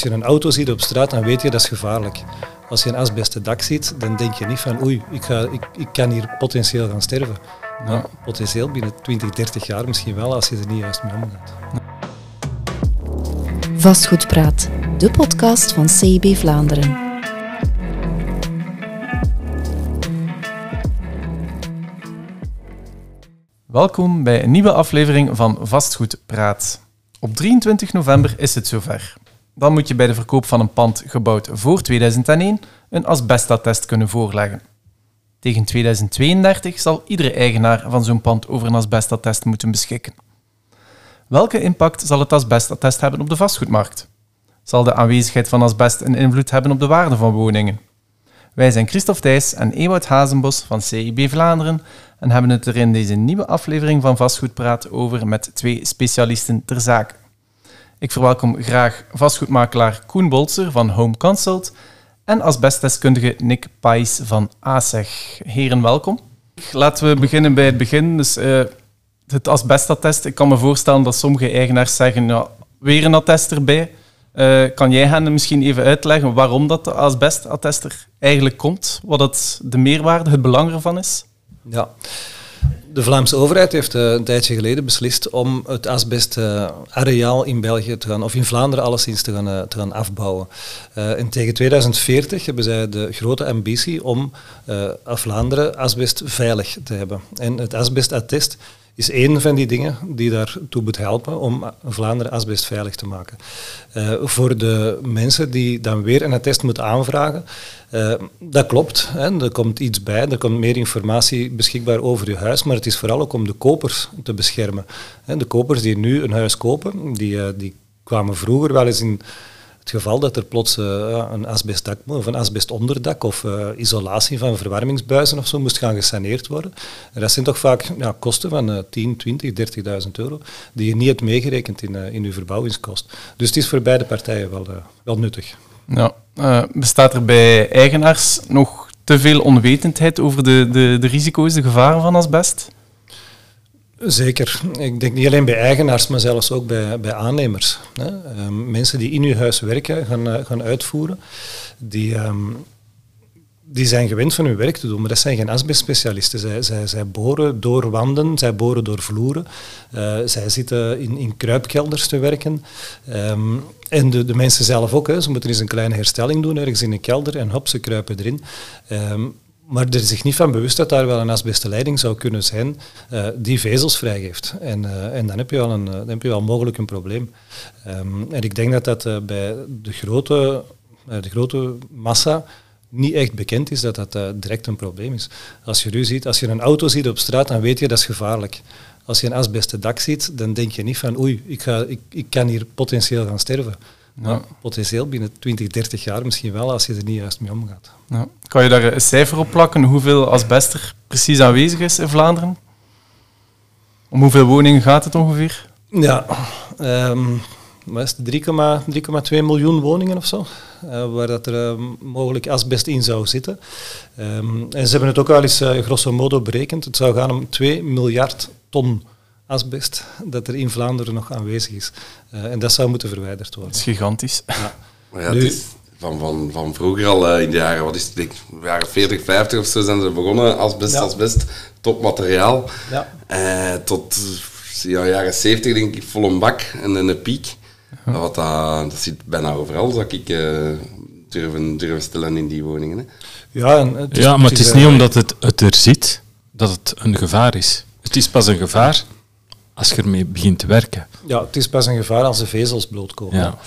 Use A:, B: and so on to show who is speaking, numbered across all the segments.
A: Als je een auto ziet op straat, dan weet je dat is gevaarlijk. Als je een asbesten dak ziet, dan denk je niet van oei, ik, ga, ik, ik kan hier potentieel gaan sterven. Maar potentieel binnen 20, 30 jaar misschien wel, als je er niet juist mee omgaat.
B: Vastgoedpraat, de podcast van CIB Vlaanderen.
C: Welkom bij een nieuwe aflevering van Vastgoedpraat. Op 23 november is het zover. Dan moet je bij de verkoop van een pand gebouwd voor 2001 een asbestattest kunnen voorleggen. Tegen 2032 zal iedere eigenaar van zo'n pand over een asbestattest moeten beschikken. Welke impact zal het asbestattest hebben op de vastgoedmarkt? Zal de aanwezigheid van asbest een invloed hebben op de waarde van woningen? Wij zijn Christophe Thijs en Ewout Hazenbos van CIB Vlaanderen en hebben het er in deze nieuwe aflevering van Vastgoedpraat over met twee specialisten ter zake. Ik verwelkom graag vastgoedmakelaar Koen Bolzer van Home Consult en asbestdeskundige Nick Pais van ASEG. Heren, welkom. Laten we beginnen bij het begin. Dus, uh, het asbestattest. Ik kan me voorstellen dat sommige eigenaars zeggen, ja, weer een attest erbij. Uh, kan jij hen misschien even uitleggen waarom dat de asbestattest eigenlijk komt? Wat het, de meerwaarde, het belang ervan is?
A: Ja. De Vlaamse overheid heeft uh, een tijdje geleden beslist om het asbestareaal in België te gaan, of in Vlaanderen alleszins te gaan, uh, te gaan afbouwen. Uh, en tegen 2040 hebben zij de grote ambitie om Vlaanderen asbest veilig te hebben. En het asbestattest is één van die dingen die daartoe moet helpen om Vlaanderen asbestveilig te maken. Uh, voor de mensen die dan weer een attest moeten aanvragen, uh, dat klopt. Hè, er komt iets bij, er komt meer informatie beschikbaar over je huis, maar het is vooral ook om de kopers te beschermen. De kopers die nu een huis kopen, die, uh, die kwamen vroeger wel eens in het geval dat er plots uh, een asbestdak of een asbestonderdak of uh, isolatie van verwarmingsbuizen of zo moest gaan gesaneerd worden. En dat zijn toch vaak ja, kosten van uh, 10, 20, 30.000 euro die je niet hebt meegerekend in, in je verbouwingskost. Dus het is voor beide partijen wel, wel nuttig.
C: Ja, bestaat er bij eigenaars nog te veel onwetendheid over de, de, de risico's, de gevaren van asbest?
A: Zeker. Ik denk niet alleen bij eigenaars, maar zelfs ook bij, bij aannemers. Hè. Um, mensen die in uw huis werken, gaan, uh, gaan uitvoeren, die, um, die zijn gewend van hun werk te doen, maar dat zijn geen asbestspecialisten. Zij, zij, zij boren door wanden, zij boren door vloeren, uh, zij zitten in, in kruipkelders te werken. Um, en de, de mensen zelf ook. Hè. Ze moeten eens een kleine herstelling doen ergens in een kelder en hop, ze kruipen erin maar er zich niet van bewust dat daar wel een asbestleiding zou kunnen zijn uh, die vezels vrijgeeft. En, uh, en dan, heb je wel een, dan heb je wel mogelijk een probleem. Um, en ik denk dat dat bij de grote, de grote massa niet echt bekend is dat dat direct een probleem is. Als je nu ziet, als je een auto ziet op straat, dan weet je dat is gevaarlijk. Als je een asbesten dak ziet, dan denk je niet van oei, ik, ga, ik, ik kan hier potentieel gaan sterven. Potentieel binnen 20, 30 jaar misschien wel, als je er niet juist mee omgaat.
C: Ja. Kan je daar een cijfer op plakken hoeveel asbest er precies aanwezig is in Vlaanderen? Om hoeveel woningen gaat het ongeveer?
A: Ja, um, 3,2 miljoen woningen of zo, uh, waar dat er uh, mogelijk asbest in zou zitten. Um, en ze hebben het ook al eens uh, grosso modo berekend. Het zou gaan om 2 miljard ton asbest dat er in Vlaanderen nog aanwezig is. Uh, en dat zou moeten verwijderd worden.
C: Dat is gigantisch.
D: Ja. Maar ja, nu, het is van, van, van vroeger al uh, in de jaren, wat is het, denk, jaren 40, 50 of zo zijn ze begonnen, asbest, ja. asbest, topmateriaal. Ja. Uh, tot ja, jaren 70 denk ik vol een bak en een piek. Ja. Wat dat, dat zit bijna overal, zou ik durven, durven stellen in die woningen. Hè.
E: Ja, en het is, ja, maar het is, het is niet omdat het, het er zit dat het een gevaar is. Het is pas een gevaar als je ermee begint te werken.
A: Ja, het is pas een gevaar als de vezels blootkomen.
E: Ja,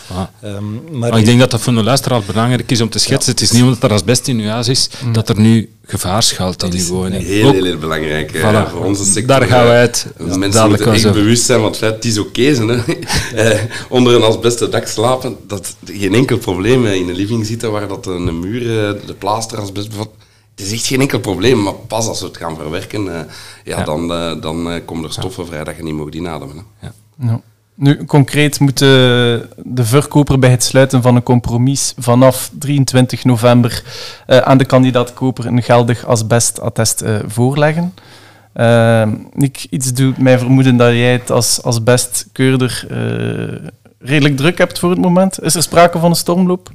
E: um, maar, maar ik denk dat dat voor de luisteraar belangrijk is om te schetsen. Ja. Het is niet omdat er asbest in uw huis is, mm. dat er nu gevaar schuilt
D: dat
E: in uw woning.
D: Heel, heel, heel belangrijk voilà. voor onze sector.
E: Daar gaan we uit.
D: Ja. Mensen moeten echt zo. bewust zijn van het feit, het is oké okay, onder een asbesten dak slapen, dat geen enkel probleem in een living zitten waar dat een muur, de plaaster asbest bevat het is echt geen enkel probleem, maar pas als we het gaan verwerken, uh, ja, ja, dan, uh, dan uh, komen er stoffen vrij dat je niet mag inademen. Hè. Ja.
C: Nu, concreet moet de, de, verkoper bij het sluiten van een compromis vanaf 23 november aan de kandidaat-koper een geldig asbestattest voorleggen. ik, iets doet mij vermoeden dat jij het als asbestkeurder redelijk druk hebt voor het moment? Is er sprake van een stormloop?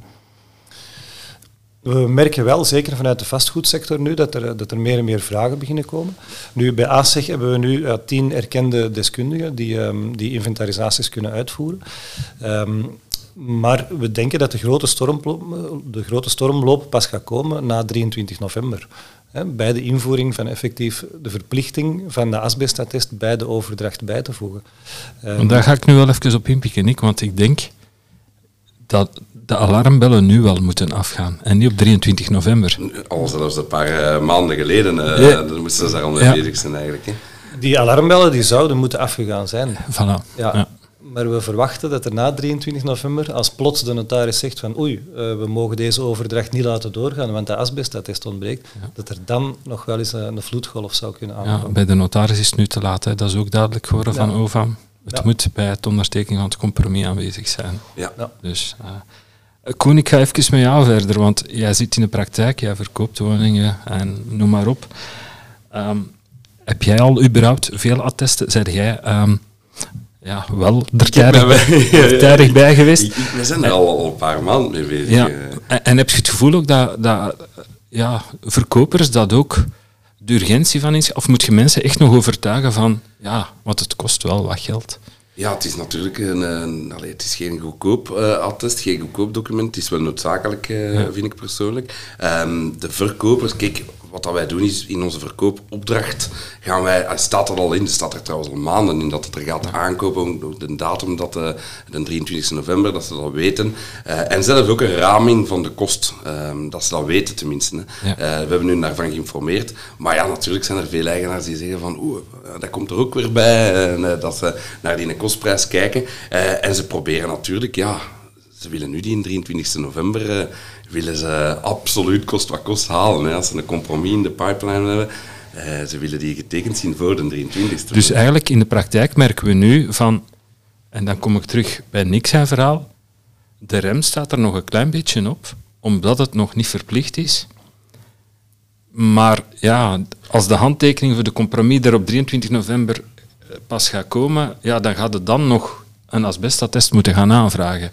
A: We merken wel, zeker vanuit de vastgoedsector nu, dat er, dat er meer en meer vragen beginnen komen. Nu, bij ASEG hebben we nu tien erkende deskundigen die, um, die inventarisaties kunnen uitvoeren. Um, maar we denken dat de grote, stormloop, de grote stormloop pas gaat komen na 23 november. Bij de invoering van effectief de verplichting van de asbestattest bij de overdracht bij te voegen.
E: Um, daar ga ik nu wel even op inpikken, Nick, want ik denk dat de alarmbellen nu wel moeten afgaan en niet op 23 november.
D: Al zelfs een paar uh, maanden geleden uh, ja. dan moesten ze daar al mee ja. bezig zijn eigenlijk. Hè.
A: Die alarmbellen die zouden moeten afgegaan zijn.
E: Voilà.
A: Ja. ja. Maar we verwachten dat er na 23 november, als plots de notaris zegt van oei, uh, we mogen deze overdracht niet laten doorgaan, want de asbestattest ontbreekt, ja. dat er dan nog wel eens een vloedgolf zou kunnen aankomen.
E: Ja, bij de notaris is het nu te laat, hè. dat is ook duidelijk geworden van OVAM. Het moet bij het ondertekenen van het compromis aanwezig zijn.
D: Ja.
E: Dus... Koen, ik ga even met jou verder, want jij zit in de praktijk, jij verkoopt woningen en noem maar op. Um, heb jij al überhaupt veel attesten? Zeg jij um, ja, wel er tijdig bij geweest?
D: We zijn er al, al een paar maanden mee bezig.
E: Ja. En, en, heb je het gevoel ook dat, dat ja, verkopers dat ook de urgentie van is? Of moet je mensen echt nog overtuigen van, ja, want het kost wel wat geld?
D: Ja, het is natuurlijk een, een allee, het is geen goedkoop uh, attest, geen goedkoop document. Het is wel noodzakelijk, uh, ja. vind ik persoonlijk. Um, de verkopers, kijk, wat dat wij doen is in onze verkoopopdracht gaan wij, staat er al in, er staat er trouwens al maanden in dat het er gaat aankopen, de datum dat de, de 23 november, dat ze dat weten. Uh, en zelfs ook een raming van de kost, um, dat ze dat weten tenminste. Ja. Uh, we hebben nu daarvan geïnformeerd. Maar ja, natuurlijk zijn er veel eigenaars die zeggen van oeh, dat komt er ook weer bij, en, dat ze naar die kostprijs kijken. en ze proberen natuurlijk, ja, ze willen nu die 23 november willen ze absoluut kost wat kost halen. Hè. Als ze een compromis in de pipeline hebben, uh, ze willen die getekend zien voor de 23
E: Dus eigenlijk in de praktijk merken we nu van, en dan kom ik terug bij niks verhaal, de rem staat er nog een klein beetje op, omdat het nog niet verplicht is. Maar ja, als de handtekening voor de compromis er op 23 november eh, pas gaat komen, ja, dan gaat het dan nog een asbestattest moeten gaan aanvragen.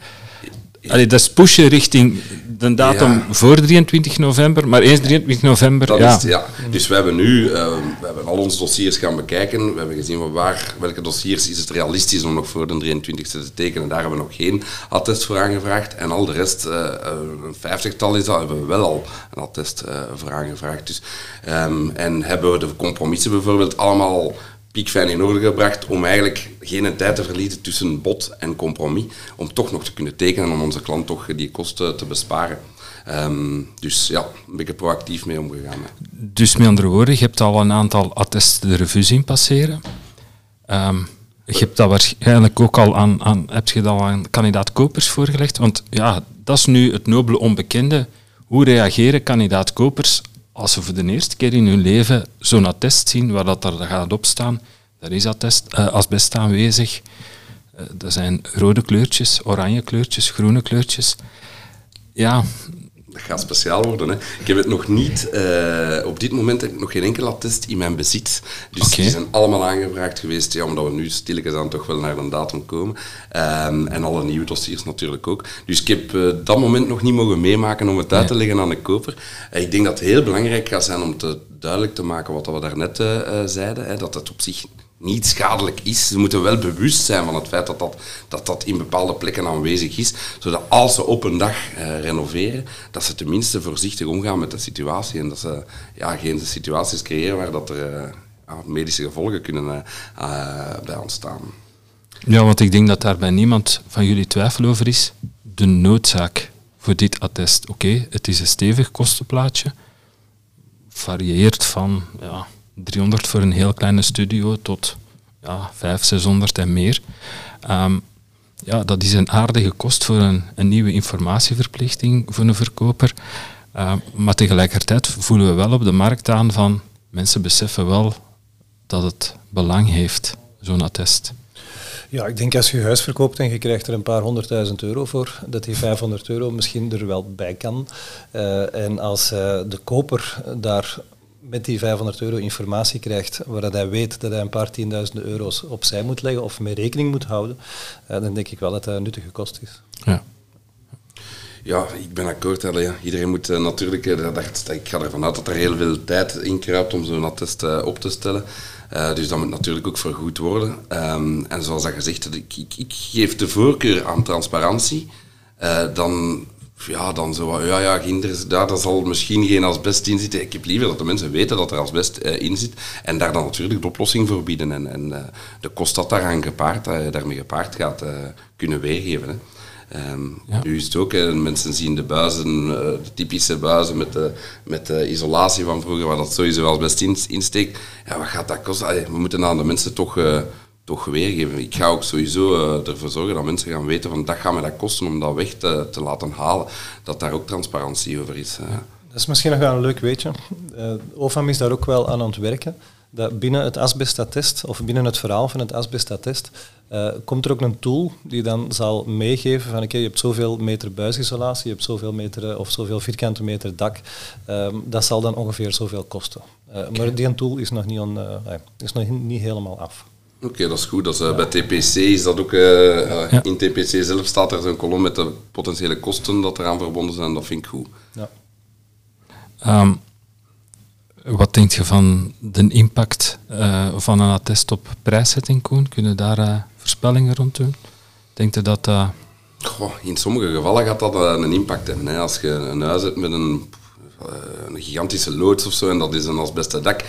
E: Allee, dat is pushen richting de datum ja. voor 23 november, maar eens 23 november,
D: dat
E: ja.
D: Is, ja. Dus we hebben nu uh, we hebben al onze dossiers gaan bekijken. We hebben gezien waar, welke dossiers is het realistisch om nog voor de 23 te tekenen. Daar hebben we nog geen attest voor aangevraagd. En al de rest, uh, een vijftigtal is dat, hebben we wel al een attest uh, voor aangevraagd. Dus, um, en hebben we de compromissen bijvoorbeeld allemaal piekfijn in orde gebracht om eigenlijk geen tijd te verliezen tussen bod en compromis, om toch nog te kunnen tekenen om onze klant toch die kosten te besparen. Um, dus ja, een beetje proactief mee omgegaan.
E: Dus met andere woorden, je hebt al een aantal attesten de revue zien passeren. Um, je hebt dat waarschijnlijk ook al aan, aan, je dat aan kandidaat kopers voorgelegd? Want ja, dat is nu het nobele onbekende. Hoe reageren kandidaat kopers als ze voor de eerste keer in hun leven zo'n attest zien waar dat er gaat opstaan, daar is attest, uh, asbest aanwezig. Uh, er zijn rode kleurtjes, oranje kleurtjes, groene kleurtjes. Ja,
D: dat gaat speciaal worden. Hè. Ik heb het nog niet, uh, op dit moment heb ik nog geen enkel attest in mijn bezit. Dus okay. die zijn allemaal aangevraagd geweest, ja, omdat we nu stilletjes aan toch wel naar een datum komen. Um, en alle nieuwe dossiers natuurlijk ook. Dus ik heb uh, dat moment nog niet mogen meemaken om het uit te leggen aan de koper. Uh, ik denk dat het heel belangrijk gaat zijn om te duidelijk te maken wat we daarnet zeiden, hè, dat het op zich niet schadelijk is. Ze moeten wel bewust zijn van het feit dat dat, dat, dat in bepaalde plekken aanwezig is, zodat als ze op een dag uh, renoveren, dat ze tenminste voorzichtig omgaan met de situatie en dat ze ja, geen situaties creëren waar dat er ja, medische gevolgen kunnen uh, bij ontstaan.
E: Ja, want ik denk dat daar bij niemand van jullie twijfel over is. De noodzaak voor dit attest. Oké, het is een stevig kostenplaatje. Varieert van ja, 300 voor een heel kleine studio tot ja, 500, 600 en meer. Um, ja, dat is een aardige kost voor een, een nieuwe informatieverplichting voor een verkoper. Uh, maar tegelijkertijd voelen we wel op de markt aan van mensen beseffen wel dat het belang heeft, zo'n attest.
A: Ja, ik denk als je huis verkoopt en je krijgt er een paar honderdduizend euro voor, dat die 500 euro misschien er wel bij kan. Uh, en als uh, de koper daar met die 500 euro informatie krijgt, waar dat hij weet dat hij een paar tienduizenden euro's opzij moet leggen of mee rekening moet houden, uh, dan denk ik wel dat dat een nuttige kost is.
E: Ja.
D: Ja, ik ben akkoord. Hè, ja. Iedereen moet uh, natuurlijk, uh, dacht, ik ga ervan uit dat er heel veel tijd in kruipt om zo'n attest uh, op te stellen. dus dat moet natuurlijk ook vergoed worden. Um, en zoals dat gezegd, ik, ik, ik geef de voorkeur aan transparantie. dan ja, dan zo, ja, ja, ginder, daar, daar zal misschien geen asbest in zitten. Ik heb liever dat de mensen weten dat er asbest uh, in zit en daar dan natuurlijk de oplossing voor bieden en, en uh, de kost dat daaraan gepaard, uh, daarmee gepaard gaat kunnen weergeven. Hè. Um, ja. Nu is het ook, hè, mensen zien de buizen, de typische buizen met de, met de isolatie van vroeger, waar dat sowieso asbest in, insteekt. Ja, wat gaat dat kosten? Allee, we moeten aan de mensen toch toch weergeven. Ik ga ook sowieso uh, ervoor zorgen dat mensen gaan weten van dat gaat me dat kosten om dat weg te, te laten halen. Dat daar ook transparantie over is. Uh.
A: Dat is misschien nog wel een leuk weetje. Uh, OFAM is daar ook wel aan het werken. Dat binnen het asbestatest, of binnen het verhaal van het asbestatest, uh, komt er ook een tool die dan zal meegeven van oké, je hebt zoveel meter buisisolatie, je hebt zoveel meter of zoveel vierkante meter dak. Um, dat zal dan ongeveer zoveel kosten. Maar die tool is nog niet, on, is nog niet helemaal af.
D: Oké, dat is goed. Dat is, uh, Bij TPC is dat ook... Uh, ja. In TPC zelf staat er zo'n kolom met de potentiële kosten dat eraan verbonden zijn. Dat vind ik goed. Ja.
E: Um, wat denk je van de impact uh, van een attest op prijszetting, Koen? Kunnen daar voorspellingen rond doen? Denk je dat...
D: Goh, in sommige gevallen gaat dat een impact hebben. Hè. Als je een huis hebt met een, een gigantische loods of zo en dat is een asbeste dak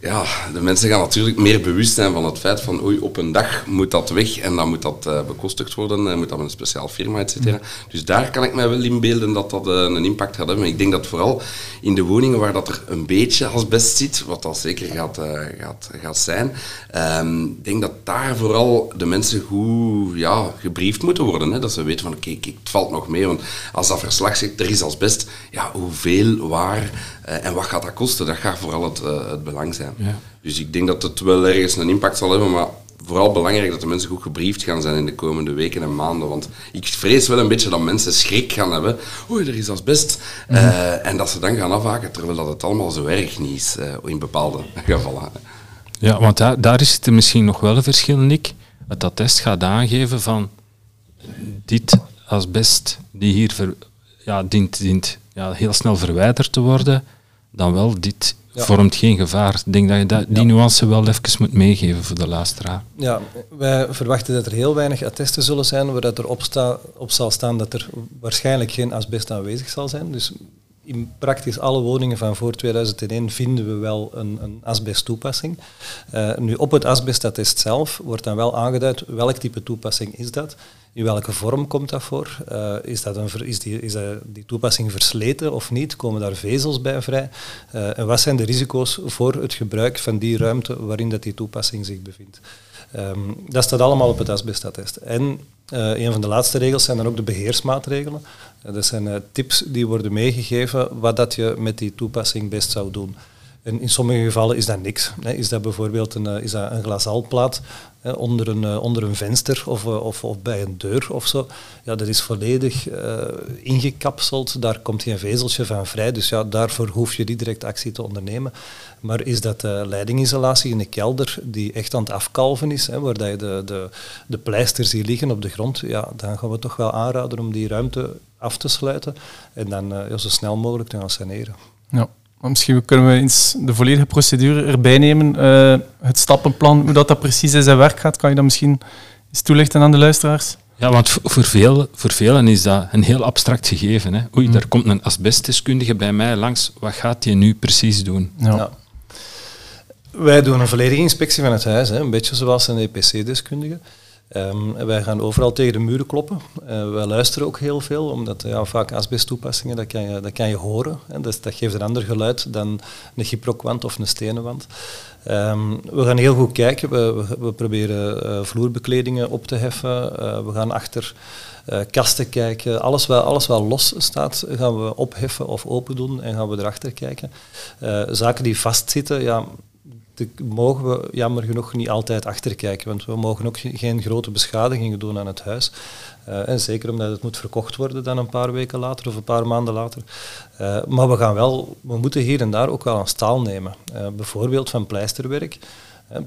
D: ja, de mensen gaan natuurlijk meer bewust zijn van het feit van oei, op een dag moet dat weg en dan moet dat uh, bekostigd worden, en moet dat met een speciaal firma, et cetera. Dus daar kan ik mij wel inbeelden dat dat uh, een impact gaat hebben. Maar ik denk dat vooral in de woningen waar dat er een beetje asbest zit, wat dat zeker gaat, uh, gaat, gaat zijn, um, ik denk dat daar vooral de mensen goed ja, gebriefd moeten worden. Hè? Dat ze weten van oké, okay, het valt nog mee, want als dat verslag zegt er is asbest, ja, hoeveel, waar en wat gaat dat kosten, dat gaat vooral het, het belang zijn. Ja. Dus ik denk dat het wel ergens een impact zal hebben, maar vooral belangrijk dat de mensen goed gebriefd gaan zijn in de komende weken en maanden. Want ik vrees wel een beetje dat mensen schrik gaan hebben. Oei, er is asbest. Mm uh, en dat ze dan gaan afhaken, terwijl dat het allemaal zo erg niet is in bepaalde gevallen.
E: Ja, want daar, daar is het misschien nog wel een verschil, Nick. Het attest gaat aangeven van dit asbest die hier ver, ja, dient, dient ja, heel snel verwijderd te worden, dan wel dit vormt geen gevaar. Ik denk dat je dat, die nuance wel even moet meegeven voor de luisteraar.
A: Ja, wij verwachten dat er heel weinig attesten zullen zijn waar dat er op, sta, op zal staan dat er waarschijnlijk geen asbest aanwezig zal zijn. Dus in praktisch alle woningen van voor 2001 vinden we wel een, een asbesttoepassing. Uh, nu, op het asbestattest zelf wordt dan wel aangeduid welk type toepassing is dat. In welke vorm komt dat voor? Uh, is, dat een, is, die, is die toepassing versleten of niet? Komen daar vezels bij vrij? Uh, en wat zijn de risico's voor het gebruik van die ruimte waarin dat die toepassing zich bevindt? Um, dat staat allemaal op het asbestattest. En uh, een van de laatste regels zijn dan ook de beheersmaatregelen. Uh, dat zijn uh, tips die worden meegegeven wat dat je met die toepassing best zou doen. En in sommige gevallen is dat niks. Is dat bijvoorbeeld een, is dat een glasalplaat hè, onder, een, onder een venster of, of, of, bij een deur of zo? Ja, dat is volledig ingekapseld, daar komt geen vezeltje van vrij. Dus ja, daarvoor hoef je niet direct actie te ondernemen. Maar is dat uh, leidingisolatie in de kelder die echt aan het afkalven is, hè, waar je de, de, de pleisters die liggen op de grond, ja, dan gaan we toch wel aanraden om die ruimte af te sluiten en dan zo snel mogelijk te gaan saneren.
C: Ja. Maar misschien kunnen we eens de volledige procedure erbij nemen. Uh, het stappenplan, hoe dat, dat precies in zijn werk gaat, kan je dat misschien eens toelichten aan de luisteraars?
E: Ja, want voor, veel, voor velen is dat een heel abstract gegeven. Hè. Oei, mm. daar komt een asbestdeskundige bij mij langs. Wat gaat hij nu precies doen?
A: Ja. ja. Wij doen een volledige inspectie van het huis, hè. een beetje zoals een EPC-deskundige. Um, wij gaan overal tegen de muren kloppen. Uh, wij luisteren ook heel veel, omdat ja, vaak asbesttoepassingen, dat kan je, dat kan je horen. Hè. Dus dat geeft een ander geluid dan een gyprokwand of een stenen wand. Um, we gaan heel goed kijken. We, we, proberen uh, vloerbekledingen op te heffen. Uh, we gaan achter kasten kijken. Alles wat, alles wat los staat, gaan we opheffen of open doen en gaan we erachter kijken. zaken die vastzitten, ja, mogen we jammer genoeg niet altijd achterkijken, want we mogen ook geen grote beschadigingen doen aan het huis. Uh, en zeker omdat het moet verkocht worden dan een paar weken later of een paar maanden later. Uh, maar we gaan wel, we moeten hier en daar ook wel een staal nemen. Uh, bijvoorbeeld van pleisterwerk.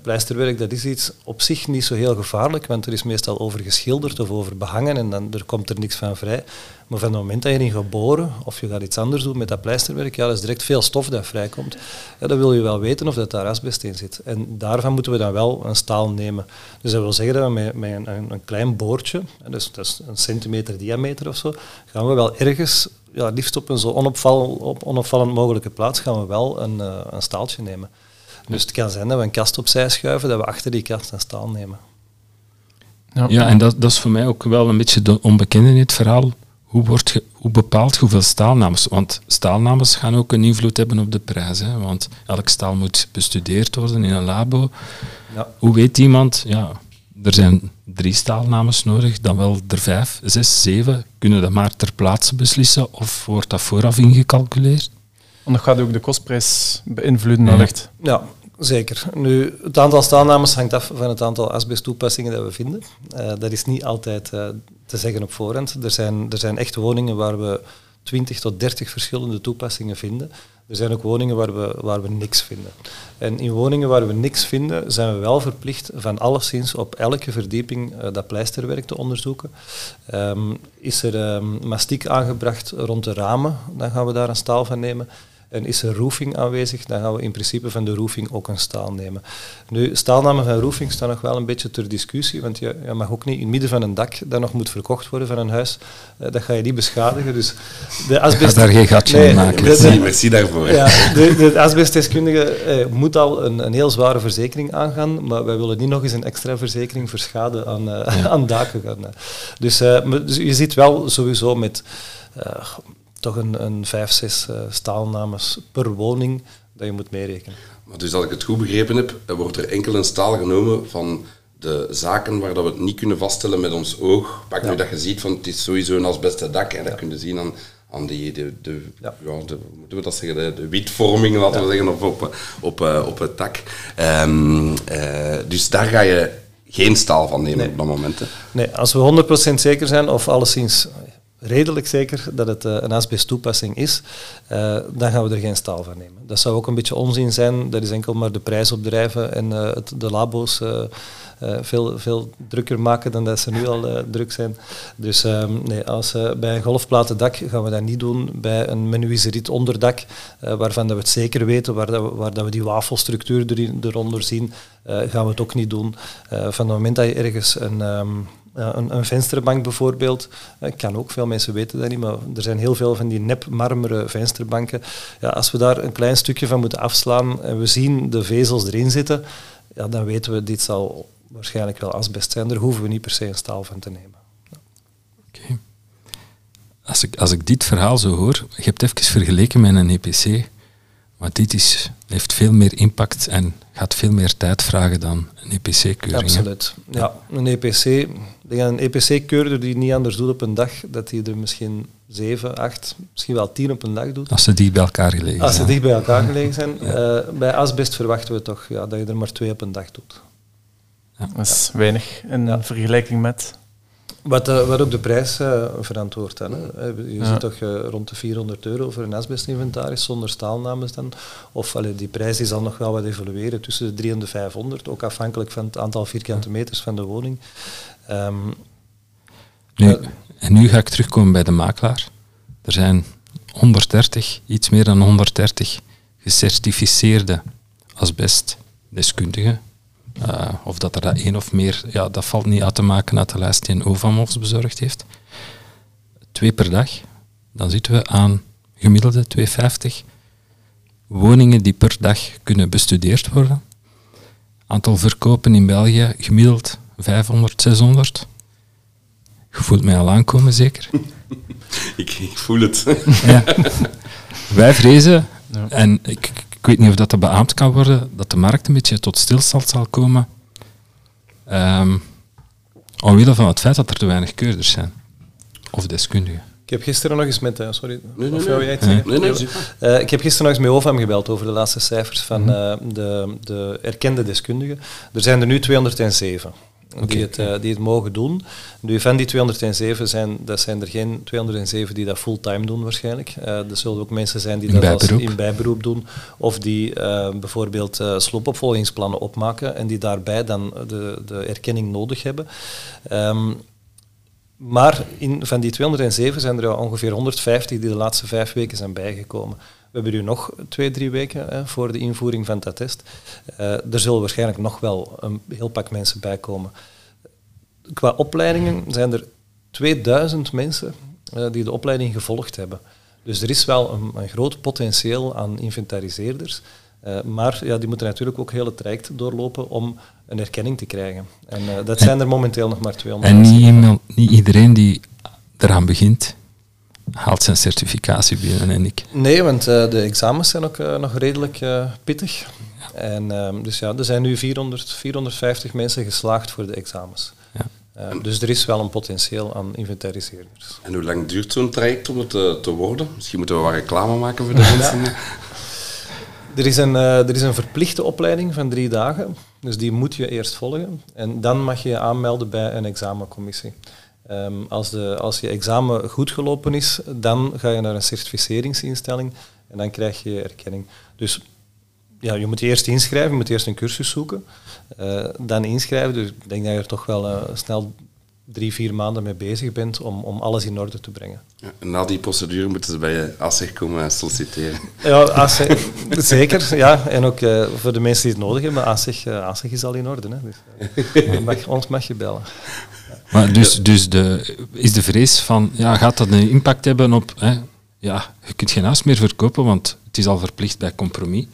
A: Pleisterwerk dat is iets op zich niet zo heel gevaarlijk, want er is meestal over geschilderd of over behangen en dan er komt er niks van vrij. Maar van het moment dat je erin geboren of je gaat iets anders doen met dat pleisterwerk, ja, dat is direct veel stof dat vrijkomt. Ja, dan wil je wel weten of dat daar asbest in zit. En daarvan moeten we dan wel een staal nemen. Dus dat wil zeggen dat we met, met een, een, klein boordje, dus dat is een centimeter diameter of zo, gaan we wel ergens, ja, liefst op een zo onopvallend, op onopvallend mogelijke plaats, gaan we wel een, uh, een staaltje nemen. Dus het kan zijn dat we een kast opzij schuiven, dat we achter die kast een staal nemen.
E: Ja, ja en dat, dat is voor mij ook wel een beetje de onbekende in het verhaal. Hoe, wordt hoe bepaalt hoeveel staalnames? Want staalnames gaan ook een invloed hebben op de prijs. Hè? Want elk staal moet bestudeerd worden in een labo. Ja. Hoe weet iemand, ja, er zijn drie staalnames nodig, dan wel er vijf, zes, zeven. Kunnen dat maar ter plaatse beslissen of wordt dat vooraf ingecalculeerd?
C: Want dat gaat ook de kostprijs beïnvloeden, wellicht.
A: Ja, zeker. Nu, het aantal staalnames hangt af van het aantal asbesttoepassingen dat we vinden. Uh, dat is niet altijd uh, te zeggen op voorhand. Er zijn, er zijn echt woningen waar we 20 tot 30 verschillende toepassingen vinden. Er zijn ook woningen waar we, waar we niks vinden. En in woningen waar we niks vinden, zijn we wel verplicht van alleszins op elke verdieping uh, dat pleisterwerk te onderzoeken. Um, is er um, mastiek aangebracht rond de ramen, dan gaan we daar een staal van nemen. En is er roofing aanwezig, dan gaan we in principe van de roofing ook een staal nemen. Nu, staalnamen van roofing staan nog wel een beetje ter discussie, want je, je, mag ook niet in het midden van een dak dat nog moet verkocht worden van een huis, eh, dat ga je niet beschadigen. Dus
E: de asbest... daar geen gatje nee, maken.
D: Merci, merci daarvoor.
A: Ja, de, de asbestdeskundige eh, moet al een, een heel zware verzekering aangaan, maar wij willen niet nog eens een extra verzekering voor schade aan, uh, aan daken gaan. Dus, uh, dus je ziet wel sowieso met... Uh, toch een, een vijf, zes uh, staalnames per woning dat je moet meerekenen.
D: Maar dus als ik het goed begrepen heb, wordt er enkel een staal genomen van de zaken waar dat we het niet kunnen vaststellen met ons oog. Pak nu dat je ziet van het is sowieso een asbeste dak en dat kun je zien aan, aan die, de, de, ja. de, moeten we dat zeggen, de, de witvorming, laten we zeggen, op, op, op, uh, op het dak. Um, uh, dus daar ga je geen staal van nemen op dat moment. Hè.
A: Nee, als we 100% zeker zijn, of alleszins redelijk zeker dat het uh, een asbesttoepassing is, uh, dan gaan we er geen staal van nemen. Dat zou ook een beetje onzin zijn. Dat is enkel maar de prijs opdrijven en uh, het, de labo's veel, veel drukker maken dan dat ze nu al druk zijn. Dus ehm, nee, als, bij een golfplatendak gaan we dat niet doen. Bij een menuiseriet onderdak, waarvan dat we het zeker weten, waar, dat we, waar dat we die wafelstructuur eronder zien, gaan we het ook niet doen. van het moment dat je ergens een... Um, een, een, vensterbank bijvoorbeeld, ik kan ook, veel mensen weten dat niet, maar er zijn heel veel van die nep marmeren vensterbanken. Ja, als we daar een klein stukje van moeten afslaan en we zien de vezels erin zitten, ja, dan weten we, dit zal waarschijnlijk wel asbest zijn. Daar hoeven we niet per se een staal van te nemen.
E: Oké. Als, ik, als ik dit verhaal zo hoor, je hebt even vergeleken met een EPC, maar dit is, heeft veel meer impact en gaat veel meer tijd vragen dan een EPC-keuring.
A: Absoluut. Ja, een EPC, een EPC-keurder die niet anders doet op een dag, dat hij er misschien zeven, acht, misschien wel tien op een dag doet.
E: Als ze dicht bij elkaar gelegen zijn.
A: Als ze dicht bij elkaar gelegen zijn. Uh, bij asbest verwachten we toch ja, dat je er maar twee op een dag doet.
C: Ja. Dat is weinig in vergelijking met...
A: Wat, uh, wat ook de prijs uh, verantwoordt. Dan, hè. Je ja. zit toch uh, rond de 400 euro voor een asbestinventaris zonder staalnames dan. Of allee, die prijs die zal nog wel wat evolueren tussen de 300 en de 500, ook afhankelijk van het aantal vierkante meters van de woning. Um,
E: nu, en nu ga ik terugkomen bij de makelaar. Er zijn 130, iets meer dan 130 gecertificeerde asbestdeskundigen uh, of dat er dat één of meer, ja, dat valt niet uit te maken uit de lijst die een OVAMOS bezorgd heeft. Twee per dag, dan zitten we aan gemiddelde 250 woningen die per dag kunnen bestudeerd worden. Aantal verkopen in België gemiddeld 500, 600. Je voelt mij al aankomen, zeker?
D: ik, ik, voel het.
E: ja. Wij vrezen, ja. en ik, ik weet niet of dat beaamd kan worden, dat de markt een beetje tot stilstand zal komen. Um, omwille van het feit dat er te weinig keurders zijn. Of deskundigen.
A: heb gisteren nog eens met... Uh, sorry,
D: nee, nee,
A: of
D: nee.
A: jij het
D: nee, nee, nee
A: uh, Ik heb gisteren nog eens met OVAM gebeld over de laatste cijfers van uh, de, de erkende deskundigen. Er zijn er nu 207 okay. die, het, uh, die het mogen doen. Nu, van die 207 zijn, dat zijn er geen 207 die dat fulltime doen waarschijnlijk. Uh, er zullen ook mensen zijn die
E: in
A: dat
E: bijberoep.
A: als in bijberoep doen. Of die uh, bijvoorbeeld sloopopvolgingsplannen opmaken en die daarbij dan de, de erkenning nodig hebben. Um, maar in, van die 207 zijn er ongeveer 150 die de laatste vijf weken zijn bijgekomen. We hebben nu nog twee, drie weken hè, voor de invoering van dat test. Uh, er zullen waarschijnlijk nog wel een heel pak mensen bij komen. Qua opleidingen zijn er 2000 mensen uh, die de opleiding gevolgd hebben. Dus er is wel een, een groot potentieel aan inventariseerders. Uh, maar ja, die moeten natuurlijk ook heel het traject doorlopen om een erkenning te krijgen. En uh, dat zijn er momenteel nog maar 200.
E: En niet, iemand, niet iedereen die eraan begint, haalt zijn certificatie binnen, en ik.
A: Nee, want uh, de examens zijn ook nog redelijk pittig. Ja. En, ehm, dus ja, er zijn nu 400, 450 mensen geslaagd voor de examens. Ja. dus er is wel een potentieel aan inventariseerders.
D: En hoe lang duurt zo'n traject om het te, te worden? Misschien moeten we wat reclame maken voor de mensen.
A: Er is, een, er is een verplichte opleiding van drie dagen, dus die moet je eerst volgen. En dan mag je je aanmelden bij een examencommissie. Um, als, de, als je examen goed gelopen is, dan ga je naar een certificeringsinstelling en dan krijg je erkenning. Dus ja, je moet je eerst inschrijven, je moet eerst een cursus zoeken, uh, dan inschrijven. Dus ik denk dat je er toch wel uh, snel drie, vier maanden mee bezig bent om, om alles in orde te brengen.
D: Ja, na die procedure moeten ze bij je ASEG komen solliciteren.
A: Ja, ASEG, zeker. Ja. En ook uh, voor de mensen die het nodig hebben, ASEG, uh, ASEG is al in orde. Hè. Dus, uh, mag, ons mag je bellen.
E: Maar dus, dus de, is de vrees van, ja, gaat dat een impact hebben op, hè, ja, je kunt geen huis meer verkopen, want het is al verplicht bij compromis.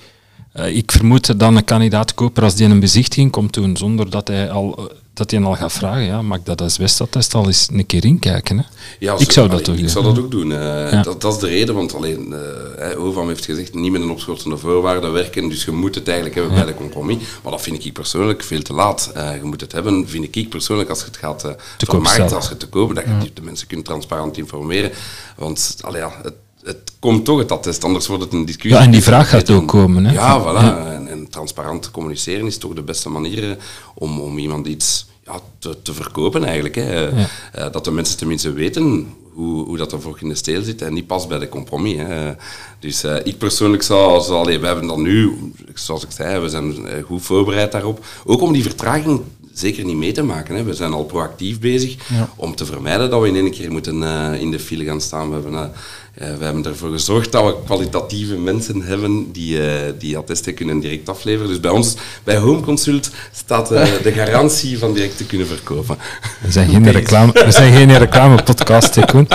E: Uh, ik vermoed dat een kandidaat koper, als die een bezichtiging komt doen, zonder dat hij al dat hij al gaat vragen, ja, mag dat asbestattest al eens een keer inkijken? Hè?
D: Ja,
E: ik zou dat
D: ik
E: doen.
D: zou dat ook doen. Uh, ja. dat, dat, is de reden, want alleen uh, OVAM heeft gezegd niet met een opschortende voorwaarde werken, dus je moet het eigenlijk hebben ja. bij de compromis. Maar dat vind ik persoonlijk veel te laat. Uh, je moet het hebben, vind ik persoonlijk, als je het gaat te vermarkten, als je het te kopen, dat je ja. de mensen kunt transparant informeren. Want allee, ja, het, het komt toch het attest, anders wordt het een discussie.
E: Ja, en die vraag gaat ook komen. Hè?
D: Ja, voilà. Ja. En, en, transparant communiceren is toch de beste manier om, om iemand iets ja, te, te, verkopen eigenlijk. Hè. Ja. Uh, dat de mensen tenminste weten hoe, hoe dat er voor in de steel zit en niet pas bij de compromis. Hè. Dus uh, ik persoonlijk zou, zou allee, we hebben dan nu, zoals ik zei, we zijn goed voorbereid daarop. Ook om die vertraging zeker niet mee te maken. Hè. We zijn al proactief bezig ja. om te vermijden dat we in één keer moeten uh, in de file gaan staan. We hebben, uh, we hebben ervoor gezorgd dat we kwalitatieve mensen hebben die, uh, die attesten kunnen direct afleveren. Dus bij ons, bij Home Consult, staat de garantie van direct te kunnen verkopen.
E: We zijn geen, reclame, we zijn geen reclamepodcast, hè, Koen.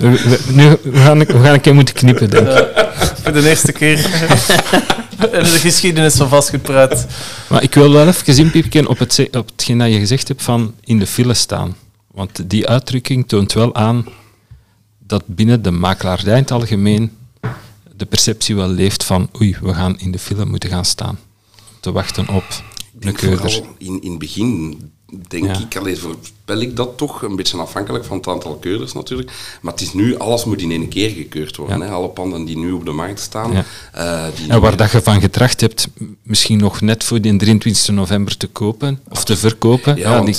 E: We, we, nu, we, gaan, we gaan een keer moeten knippen, denk ik.
C: voor de eerste keer in de geschiedenis van vastgoedpraat.
E: Maar ik wil wel even inpiepen op, het, op hetgeen dat je gezegd hebt van in de file staan. Want die uitdrukking toont wel aan dat binnen de makelaardij in het algemeen de perceptie wel leeft van oei, we gaan in de file moeten gaan staan. Te wachten op een keurder.
D: In, in het begin denk ja. ik, alleen voorspel ik dat toch, een beetje afhankelijk van het aantal keurders natuurlijk. Maar het is nu, alles moet in één keer gekeurd worden. Ja. Hè. Alle panden die nu op de markt staan.
E: Ja.
D: Uh, die
E: en waar dat je van getracht hebt, misschien nog net voor die 23 november te kopen of te verkopen.
D: Ja, ja die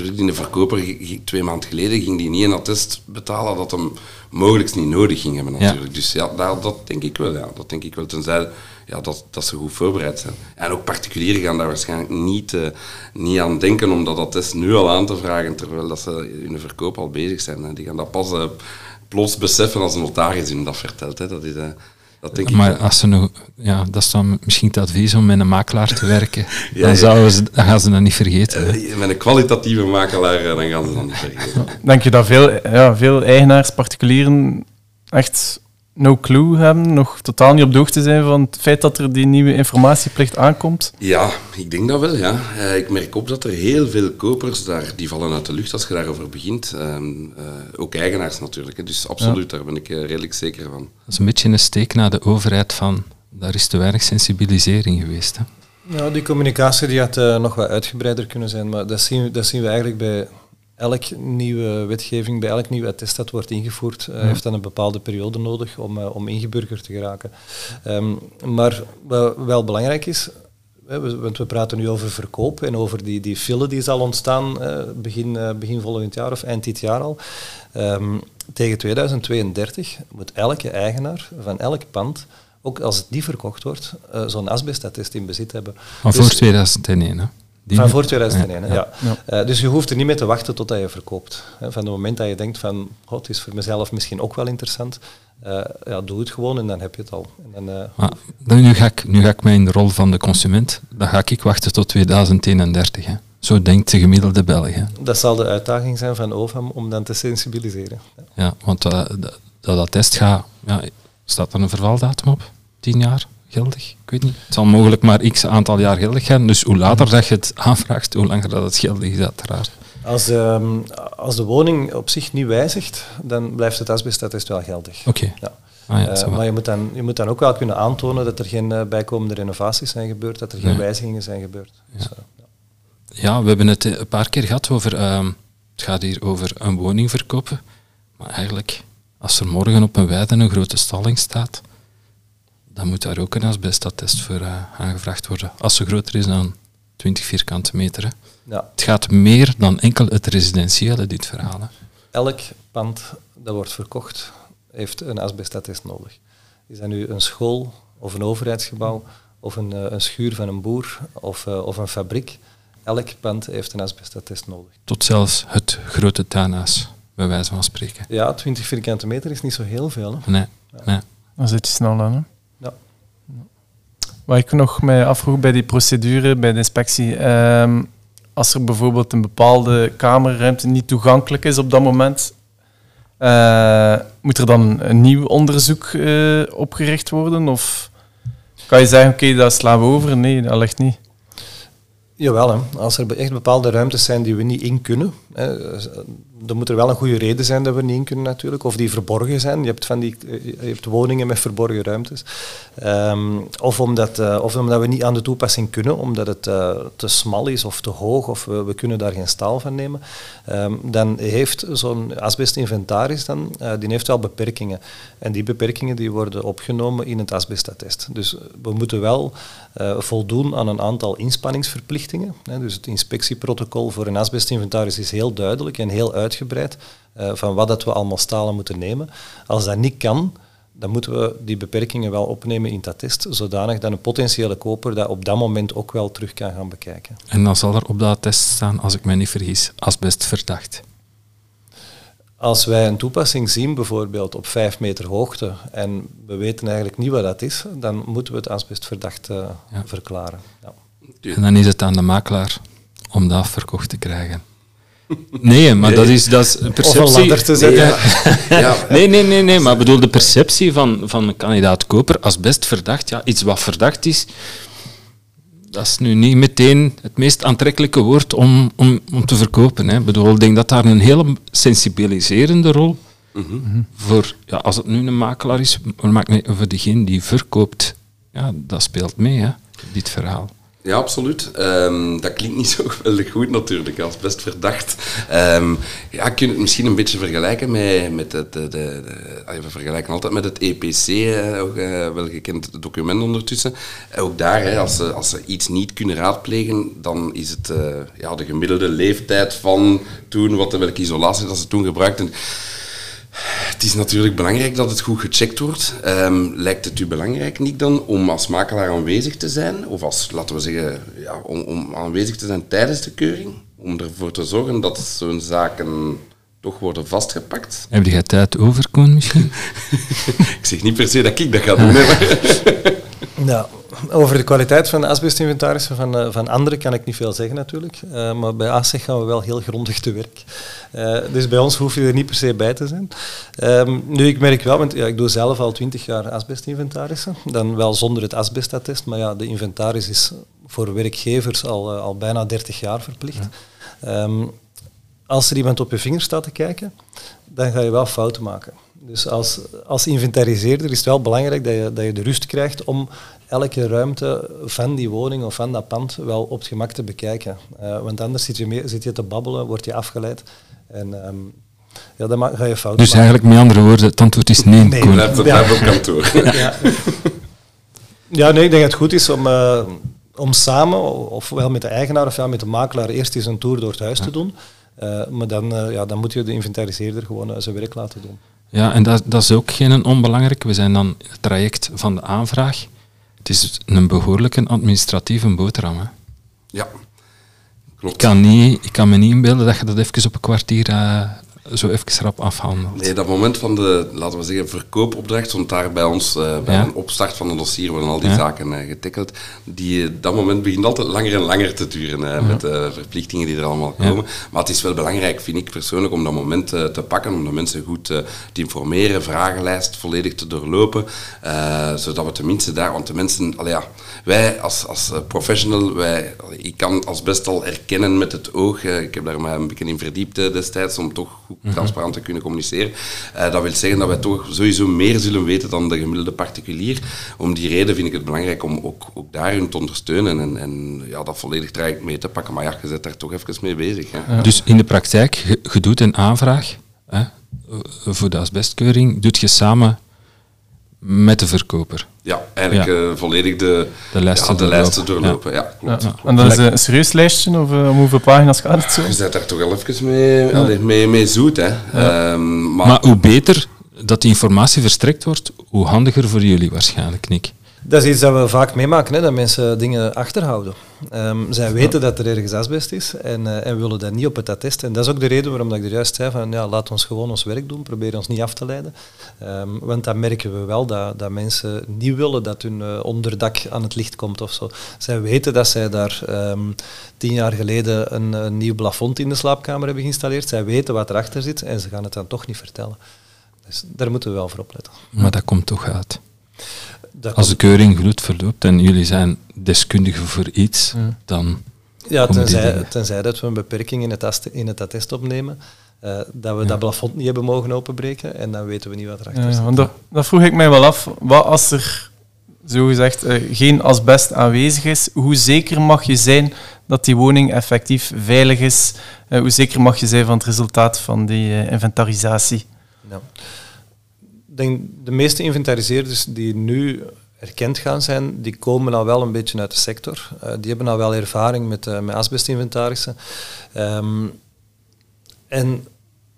D: in de verkoper, twee maanden geleden, ging die niet een attest betalen dat hem mogelijk niet nodig ging hebben natuurlijk. Dus ja, daar, dat denk ik wel. Ja. Dat denk ik wel, tenzij ja, dat, dat ze goed voorbereid zijn. En ook particulieren gaan daar waarschijnlijk niet, uh, niet aan denken om dat attest nu al aan te vragen, terwijl dat ze in de verkoop al bezig zijn. Hè. Die gaan dat pas uh, plots beseffen als een notaris hem dat vertelt. Hè. Dat is, uh, dat denk
E: maar
D: ik
E: als ze nog, ja, dat is dan misschien het advies om met een makelaar te werken. ja, dan, zouden ze, dan gaan ze dat niet vergeten.
D: Uh, met een kwalitatieve makelaar, dan gaan ze dat niet vergeten.
C: Denk je dat veel, ja, veel eigenaars, particulieren echt no clue hebben, nog totaal niet op de hoogte zijn van het feit dat er die nieuwe informatieplicht aankomt?
D: Ja, ik denk dat wel, ja. Uh, ik merk op dat er heel veel kopers daar, die vallen uit de lucht als je daarover begint. Uh, uh, ook eigenaars natuurlijk, hè. dus absoluut, ja. daar ben ik redelijk zeker van.
E: Dat is een beetje een steek naar de overheid van, daar is te weinig sensibilisering geweest. Hè?
A: Ja, die communicatie die had nog wat uitgebreider kunnen zijn, maar dat zien, dat zien we eigenlijk bij elk nieuwe wetgeving, bij elk nieuw attest dat wordt ingevoerd, uh, heeft dan een bepaalde periode nodig om, uh, om ingeburgerd te geraken. Um, maar wat wel belangrijk is, want we praten nu over verkoop en over die, die file die zal ontstaan uh, begin, begin volgend jaar of eind dit jaar al. Um, tegen 2032 moet elke eigenaar van elk pand ook als het niet verkocht wordt, zo'n asbestattest in bezit hebben.
E: Dus, voor 2001, hè?
A: Van voor 2001, ja. ja. ja. Uh, dus je hoeft er niet mee te wachten totdat je verkoopt. Van het moment dat je denkt van, oh, het is voor mezelf misschien ook wel interessant, uh, ja, doe het gewoon en dan heb je het al. En dan,
E: maar, dan nu, ga ik, nu ga ik mij in de rol van de consument, dan ga ik wachten tot 2031. Hè. Zo denkt de gemiddelde Belg.
A: Dat zal de uitdaging zijn van OVAM om dan te sensibiliseren.
E: Ja, want dat, dat, dat attest gaat... Ja, staat er een vervaldatum op? Tien jaar geldig? Ik weet niet. Het zal mogelijk maar x aantal jaar geldig zijn. Dus hoe later dat je het aanvraagt, hoe langer dat het geldig is, uiteraard.
A: Als, um, als de woning op zich niet wijzigt, dan blijft het asbestattest wel geldig.
E: Oké.
A: Ja. Ah, ja, uh, maar je moet, dan, je moet dan ook wel kunnen aantonen dat er geen uh, bijkomende renovaties zijn gebeurd, dat er geen wijzigingen zijn gebeurd. Dus, uh,
E: ja, we hebben het een paar keer gehad over, uh, het gaat hier over een woning verkopen, maar eigenlijk, als er morgen op een weide een grote stalling staat, dan moet daar ook een asbestattest voor uh, aangevraagd worden, als ze groter is dan 20 vierkante meter. Hè. Ja. Het gaat meer dan enkel het residentiële, dit verhaal. Hè.
A: Elk pand dat wordt verkocht, heeft een asbestattest nodig. Is dat nu een school of een overheidsgebouw of een, uh, een schuur van een boer of, uh, of een fabriek, elk pand heeft een asbestattest nodig.
E: Tot zelfs het grote tuinhuis, bij wijze van spreken.
A: Ja, 20 vierkante meter is niet zo heel veel. Hè?
E: Nee, ja. nee.
C: Dan zit je snel aan. Hè? Wat ik nog mij afvroeg bij die procedure, bij de inspectie, um, als er bijvoorbeeld een bepaalde kamerruimte niet toegankelijk is op dat moment, uh, moet er dan een nieuw onderzoek uh, opgericht worden? Of kan je zeggen, oké, okay, dat slaan we over? Nee, dat ligt niet.
A: Jawel, hè. als er echt bepaalde ruimtes zijn die we niet in kunnen, hè, dan moet er wel een goede reden zijn dat we niet in kunnen natuurlijk, of die verborgen zijn. Je hebt, van die, je hebt woningen met verborgen ruimtes. Um, of, omdat, uh, of omdat we niet aan de toepassing kunnen, omdat het te smal is of te hoog, of we, we kunnen daar geen staal van nemen. Um, dan heeft zo'n asbestinventaris dan, die heeft wel beperkingen. En die beperkingen die worden opgenomen in het asbestattest. Dus we moeten wel voldoen aan een aantal inspanningsverplichtingen. Hè. Dus het inspectieprotocol voor een asbestinventaris is heel duidelijk en heel uitgebreid uitgebreid uh, van wat dat we allemaal stalen moeten nemen. Als dat niet kan, dan moeten we die beperkingen wel opnemen in dat test, zodanig dat een potentiële koper dat op dat moment ook wel terug kan gaan bekijken.
E: En dan zal er op dat test staan, als ik mij niet vergis, asbest verdacht.
A: Als wij een toepassing zien, bijvoorbeeld op 5 meter hoogte, en we weten eigenlijk niet wat dat is, dan moeten we het asbestverdacht uh, ja. verklaren. Ja.
E: En dan is het aan de makelaar om dat verkocht te krijgen. Nee, maar dat is, dat is een perceptie.
A: te zetten.
E: Nee, ja. nee, nee, nee, nee, maar bedoel de perceptie van, van een kandidaat koper als best verdacht. Ja, iets wat verdacht is, dat is nu niet meteen het meest aantrekkelijke woord om, om, om te verkopen. Hè. Bedoel, ik denk dat daar een hele sensibiliserende rol mm voor, ja, als het nu een makelaar is, maar voor degene die verkoopt, ja, dat speelt mee, hè, dit verhaal.
D: Ja, absoluut. Um, dat klinkt niet zo geweldig goed natuurlijk, als best verdacht. Um, ja, kun je het misschien een beetje vergelijken met, met het, de, de, de, we vergelijken altijd met het EPC, uh, ook, uh, wel gekend document ondertussen. Uh, ook daar, hè, als, ze, als ze iets niet kunnen raadplegen, dan is het uh, ja, de gemiddelde leeftijd van toen, wat, welke isolatie dat ze toen gebruikten. Het is natuurlijk belangrijk dat het goed gecheckt wordt. Um, lijkt het u belangrijk, Nick, dan, om als makelaar aanwezig te zijn? Of als, laten we zeggen, ja, om, om aanwezig te zijn tijdens de keuring? Om ervoor te zorgen dat zo'n zaken toch worden vastgepakt.
E: Heb jij tijd over, Koen, misschien?
D: ik zeg niet per se dat ik dat ga doen.
A: ja, over de kwaliteit van de asbestinventarissen van, uh, van anderen kan ik niet veel zeggen natuurlijk. Uh, maar bij ASEG gaan we wel heel grondig te werk. Uh, dus bij ons hoef je er niet per se bij te zijn. Um, nu, ik merk wel, want ja, ik doe zelf al twintig jaar asbestinventarissen. Dan wel zonder het asbestattest, maar ja, de inventaris is voor werkgevers al, al bijna 30 jaar verplicht. Ja. Um, als er iemand op je vinger staat te kijken, dan ga je wel fouten maken. Dus als, als inventariseerder is het wel belangrijk dat je, dat je de rust krijgt om elke ruimte van die woning of van dat pand wel op het gemak te bekijken. Uh, want anders zit je, mee, zit je te babbelen, word je afgeleid. En um, ja, dan ga je fout
E: Dus eigenlijk met andere woorden, het antwoord is nee.
D: Nee, blijf, blijf op kantoor.
A: ja. ja, nee, ik denk dat het goed is om, uh, om samen, ofwel met de eigenaar ofwel met de makelaar, eerst eens een tour door het huis ja. te doen. Uh, maar dan, uh, ja, dan moet je de inventariseerder gewoon zijn werk laten doen.
E: Ja, en dat, dat is ook geen onbelangrijk. We zijn dan het traject van de aanvraag. Het is een behoorlijke administratieve boterham. Hè?
D: Ja, klopt.
E: Ik kan, niet, ik kan me niet inbeelden dat je dat even op een kwartier uh, zo even rap afhandelt.
D: Nee, dat moment van de, laten we zeggen, verkoopopdracht stond daar bij ons, uh, bij ja. een opstart van een dossier worden al die ja. zaken uh, getikkeld. Die, dat moment begint altijd langer en langer te duren ja. met de verplichtingen die er allemaal komen. Maar het is wel belangrijk, vind ik persoonlijk, om dat moment te pakken, om de mensen goed te informeren, vragenlijst volledig te doorlopen, zodat we tenminste daar, want de mensen, allee, ja, wij als, als professional, wij, ik kan als best al erkennen met het oog, ik heb daar maar een beetje in verdiept destijds, om toch goed transparant te kunnen communiceren. Uh, dat wil zeggen dat wij toch sowieso meer zullen weten dan de gemiddelde particulier. Om die reden vind ik het belangrijk om ook, ook daarin te ondersteunen en, en ja, dat volledig traject mee te pakken. Maar ja, je zit daar toch even mee bezig. Hè.
E: Dus in de praktijk, je doet een aanvraag hè, voor de asbestkeuring, doet je samen met de verkoper.
D: Ja, eigenlijk ja. Uh, volledig de,
E: de lijsten,
D: ja, de lijsten doorlopen. Ja. klopt.
C: Ja. En dat is een serieus lijstje, of uh, om hoeveel pagina's gaat het zo?
D: Je zit daar toch wel even mee, allee, mee, mee zoet. Hè. Um,
E: maar, maar hoe beter dat die informatie verstrekt wordt, hoe handiger voor jullie waarschijnlijk, Nick.
A: Dat is iets dat we vaak meemaken, dat mensen dingen achterhouden. Um, zij weten dat er ergens asbest is en, uh, en willen dat niet op het attest. En dat is ook de reden waarom ik er juist zei van ja, laat ons gewoon ons werk doen, probeer ons niet af te leiden. Um, want dan merken we wel dat, dat mensen niet willen dat hun uh, onderdak aan het licht komt of zo. Zij weten dat zij daar um, tien jaar geleden een, een nieuw plafond in de slaapkamer hebben geïnstalleerd. Zij weten wat erachter zit en ze gaan het dan toch niet vertellen. Dus daar moeten we wel voor opletten.
E: Maar dat komt toch uit? Dat Als de keuring goed verloopt en jullie zijn deskundigen voor iets, ja. dan.
A: Ja, tenzij, tenzij dat we een beperking in het, in het attest opnemen, uh, dat we ja. dat plafond niet hebben mogen openbreken en dan weten we niet wat erachter
C: ja,
A: zit.
C: Want dat, dat, vroeg ik mij wel af. Wat als er zogezegd uh, geen asbest aanwezig is, hoe zeker mag je zijn dat die woning effectief veilig is? Uh, hoe zeker mag je zijn van het resultaat van die inventarisatie?
A: Ja denk de meeste inventariseerders die nu erkend gaan zijn, die komen al wel een beetje uit de sector. Uh, die hebben al wel ervaring met, uh, met. Um, en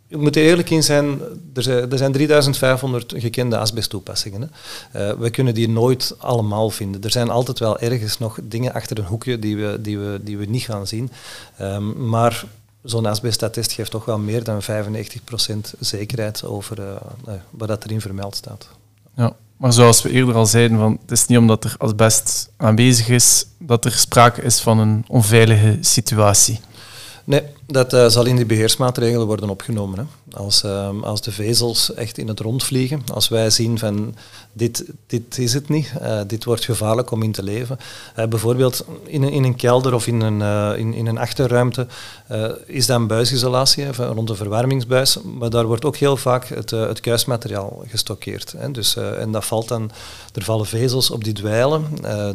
A: ik moet er eerlijk in zijn, er zijn, er zijn 3500 gekende asbesttoepassingen. Uh, we kunnen die nooit allemaal vinden. Er zijn altijd wel ergens nog dingen achter een hoekje die we, die we, die we niet gaan zien. Um, maar zo'n asbestattest geeft toch wel meer dan 95% zekerheid over uh, wat dat erin vermeld staat.
C: Ja, maar zoals we eerder al zeiden, van, het is niet omdat er asbest aanwezig is dat er sprake is van een onveilige situatie.
A: Nee, dat uh, zal in die beheersmaatregelen worden opgenomen. Hè. Als, uh, als de vezels echt in het rond vliegen, als wij zien van dit, dit is het niet, uh, dit wordt gevaarlijk om in te leven. bijvoorbeeld in een, in een kelder of in een, in, in een achterruimte is dat een buisisolatie rond de verwarmingsbuis, maar daar wordt ook heel vaak het, het kuismateriaal gestockeerd. Hè. Dus, en dat valt dan, er vallen vezels op die dweilen,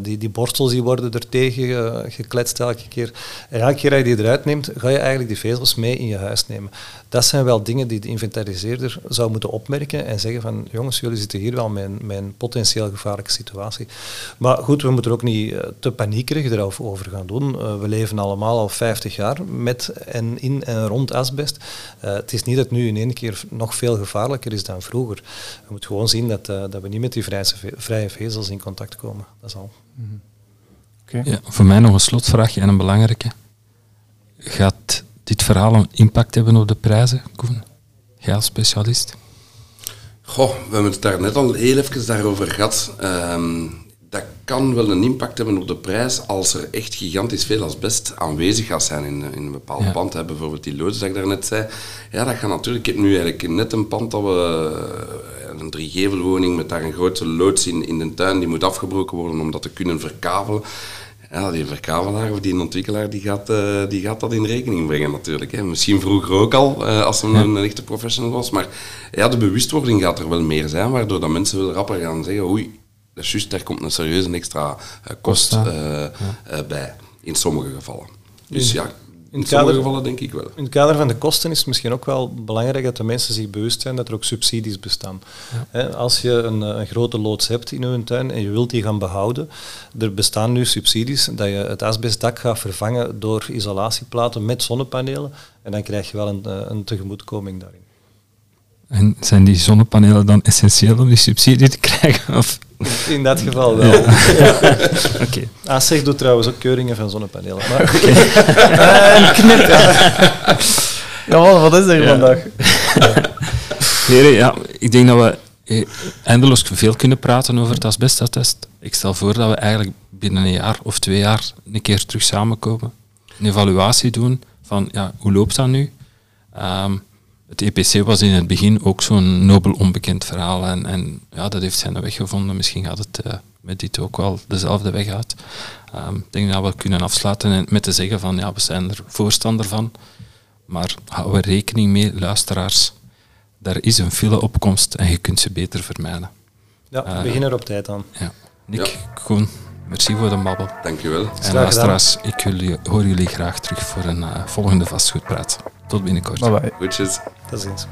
A: die, die borstels die worden er tegen gekletst elke keer. En elke keer dat je die eruit neemt, ga je eigenlijk die vezels mee in je huis nemen. Dat zijn wel dingen die de inventariseerder zou moeten opmerken en zeggen van jongens, jullie zitten hier wel met een, met een potentieel gevaarlijke situatie. Maar goed, we moeten er ook niet uh, te paniekerig erover gaan doen. Uh, we leven allemaal al 50 jaar met en in en rond asbest. Uh, het is niet dat het nu in één keer nog veel gevaarlijker is dan vroeger. We moeten gewoon zien dat, dat we niet met die vrije, vrije vezels in contact komen. Dat is al.
C: Okay.
E: Ja, voor mij nog een slotvraagje en een belangrijke. Gaat een impact hebben op de prijzen, Koen? Jij als specialist?
D: Goh, we hebben het daar net al heel even daarover gehad. Um, dat kan wel een impact hebben op de prijs als er echt gigantisch veel asbest aanwezig gaat zijn in, in een bepaald ja. pand. Hè. Bijvoorbeeld die loods dat ik daarnet zei. Ja, dat gaat natuurlijk... Ik heb nu eigenlijk net een pand dat we... Een driegevelwoning met daar een grote loods in, in de tuin, die moet afgebroken worden om dat te kunnen verkavelen. Ja, die verkavelaar of die ontwikkelaar die gaat, uh, die gaat dat in rekening brengen natuurlijk. Hè. Misschien vroeger ook al, uh, als een, een, echte professional was. Maar ja, de bewustwording gaat er wel meer zijn, waardoor dat mensen wel rapper gaan zeggen, oei, dat is juist, daar komt een serieuze extra uh, kost ja. bij, in sommige gevallen. Dus ja, in, in sommige gevallen denk ik wel.
A: In het kader van de kosten is het misschien ook wel belangrijk dat de mensen zich bewust zijn dat er ook subsidies bestaan. als je een, een, grote loods hebt in je tuin en je wilt die gaan behouden, er bestaan nu subsidies dat je het asbestdak gaat vervangen door isolatieplaten met zonnepanelen en dan krijg je wel een, een tegemoetkoming daarin.
E: En zijn die zonnepanelen dan essentieel om die subsidie te krijgen? Of?
A: In dat geval wel. Ja. Oké. Okay. doet trouwens ook keuringen van zonnepanelen. Maar okay. uh, knip.
C: Ja, wat is er ja. vandaag?
E: Heren, ja, ik denk dat we eh, eindeloos veel kunnen praten over het asbestattest. Ik stel voor dat we eigenlijk binnen een jaar of twee jaar een keer terug samenkomen. Een evaluatie doen van ja, hoe loopt dat nu? Um, het EPC was in het begin ook zo'n nobel onbekend verhaal. En, en ja, dat heeft zijn weg gevonden. Misschien gaat het uh, met dit ook wel dezelfde weg uit. Um, ik denk dat we kunnen afsluiten met te zeggen van ja, we zijn er voorstander van. Maar houden we rekening mee, luisteraars. Daar is een file opkomst en je kunt ze beter vermijden.
A: Ja, uh, begin er op tijd aan.
E: Ja. Nick, ja. Koen, merci voor de babbel.
D: Dankjewel.
E: En luisteraars, ik hoor jullie graag terug voor een uh, volgende vastgoedpraat. Tot binnenkort.
C: Bye bye.
D: Goedjes.
A: Tot ziens.